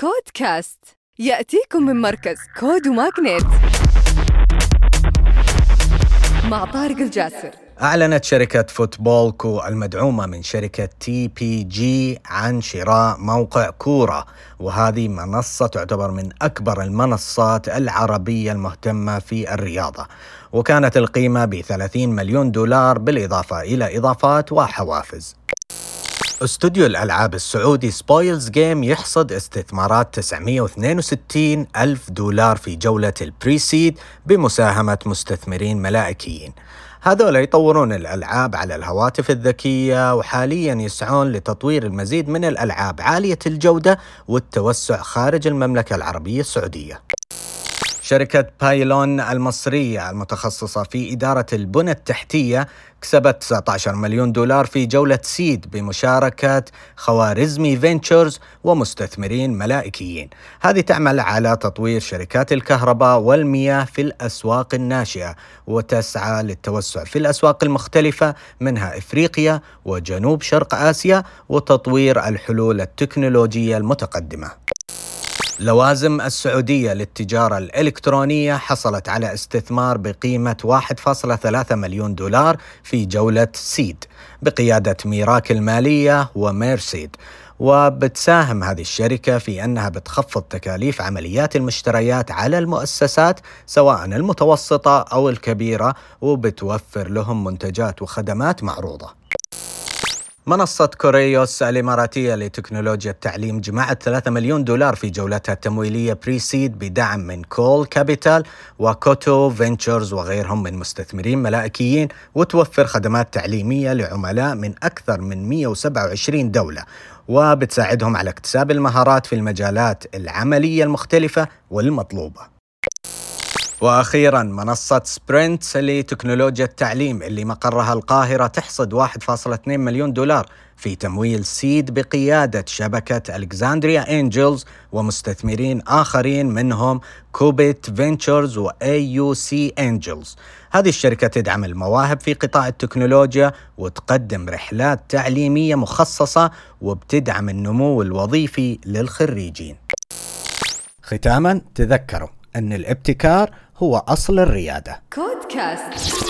كودكاست. يأتيكم من مركز كود وماغنيت مع طارق الجاسر. أعلنت شركة Footballco المدعومة من شركة TPG عن شراء موقع كووورة وهذه منصة تعتبر من أكبر المنصات العربية المهتمة في الرياضة وكانت القيمة ب 30 مليون دولار بالإضافة إلى إضافات وحوافز. استوديو الألعاب السعودي Spoilz Games يحصد استثمارات 962 ألف دولار في جولة ال Pre-Seed بمساهمة مستثمرين ملائكيين. هذول يطورون الألعاب على الهواتف الذكية وحاليا يسعون لتطوير المزيد من الألعاب عالية الجودة والتوسع خارج المملكة العربية السعودية. شركة بايلون المصرية المتخصصة في إدارة البنى التحتية كسبت 19 مليون دولار في جولة سيد بمشاركة خوارزمي فينتشرز ومستثمرين ملائكيين. هذه تعمل على تطوير شركات الكهرباء والمياه في الأسواق الناشئة وتسعى للتوسع في الأسواق المختلفة منها إفريقيا وجنوب شرق آسيا وتطوير الحلول التكنولوجية المتقدمة. لوازم السعودية للتجارة الإلكترونية حصلت على استثمار بقيمة 1.3 مليون دولار في جولة Seed بقيادة ميراك المالية وميرسيد. وبتساهم هذه الشركة في أنها بتخفض تكاليف عمليات المشتريات على المؤسسات سواء المتوسطة أو الكبيرة وبتوفر لهم منتجات وخدمات معروضة. منصة كوريوس الإماراتية لتكنولوجيا التعليم جمعت 3 مليون دولار في جولتها التمويلية Pre-Seed بدعم من كول Capital وكوتو Ventures وغيرهم من مستثمرين ملائكيين وتوفر خدمات تعليمية لعملاء من أكثر من 127 دولة. وبتساعدهم على اكتساب المهارات في المجالات العملية المختلفة والمطلوبة. وأخيرا منصة سبرينتس لتكنولوجيا التعليم اللي مقرها القاهرة تحصد 1.2 مليون دولار في تمويل Seed بقيادة شبكة Alexandria Angels ومستثمرين آخرين منهم كوبيت Ventures و AUC Angels. هذه الشركة تدعم المواهب في قطاع التكنولوجيا وتقدم رحلات تعليمية مخصصة وبتدعم النمو الوظيفي للخريجين. ختاما تذكروا أن الابتكار هو أصل الريادة. كودكاست.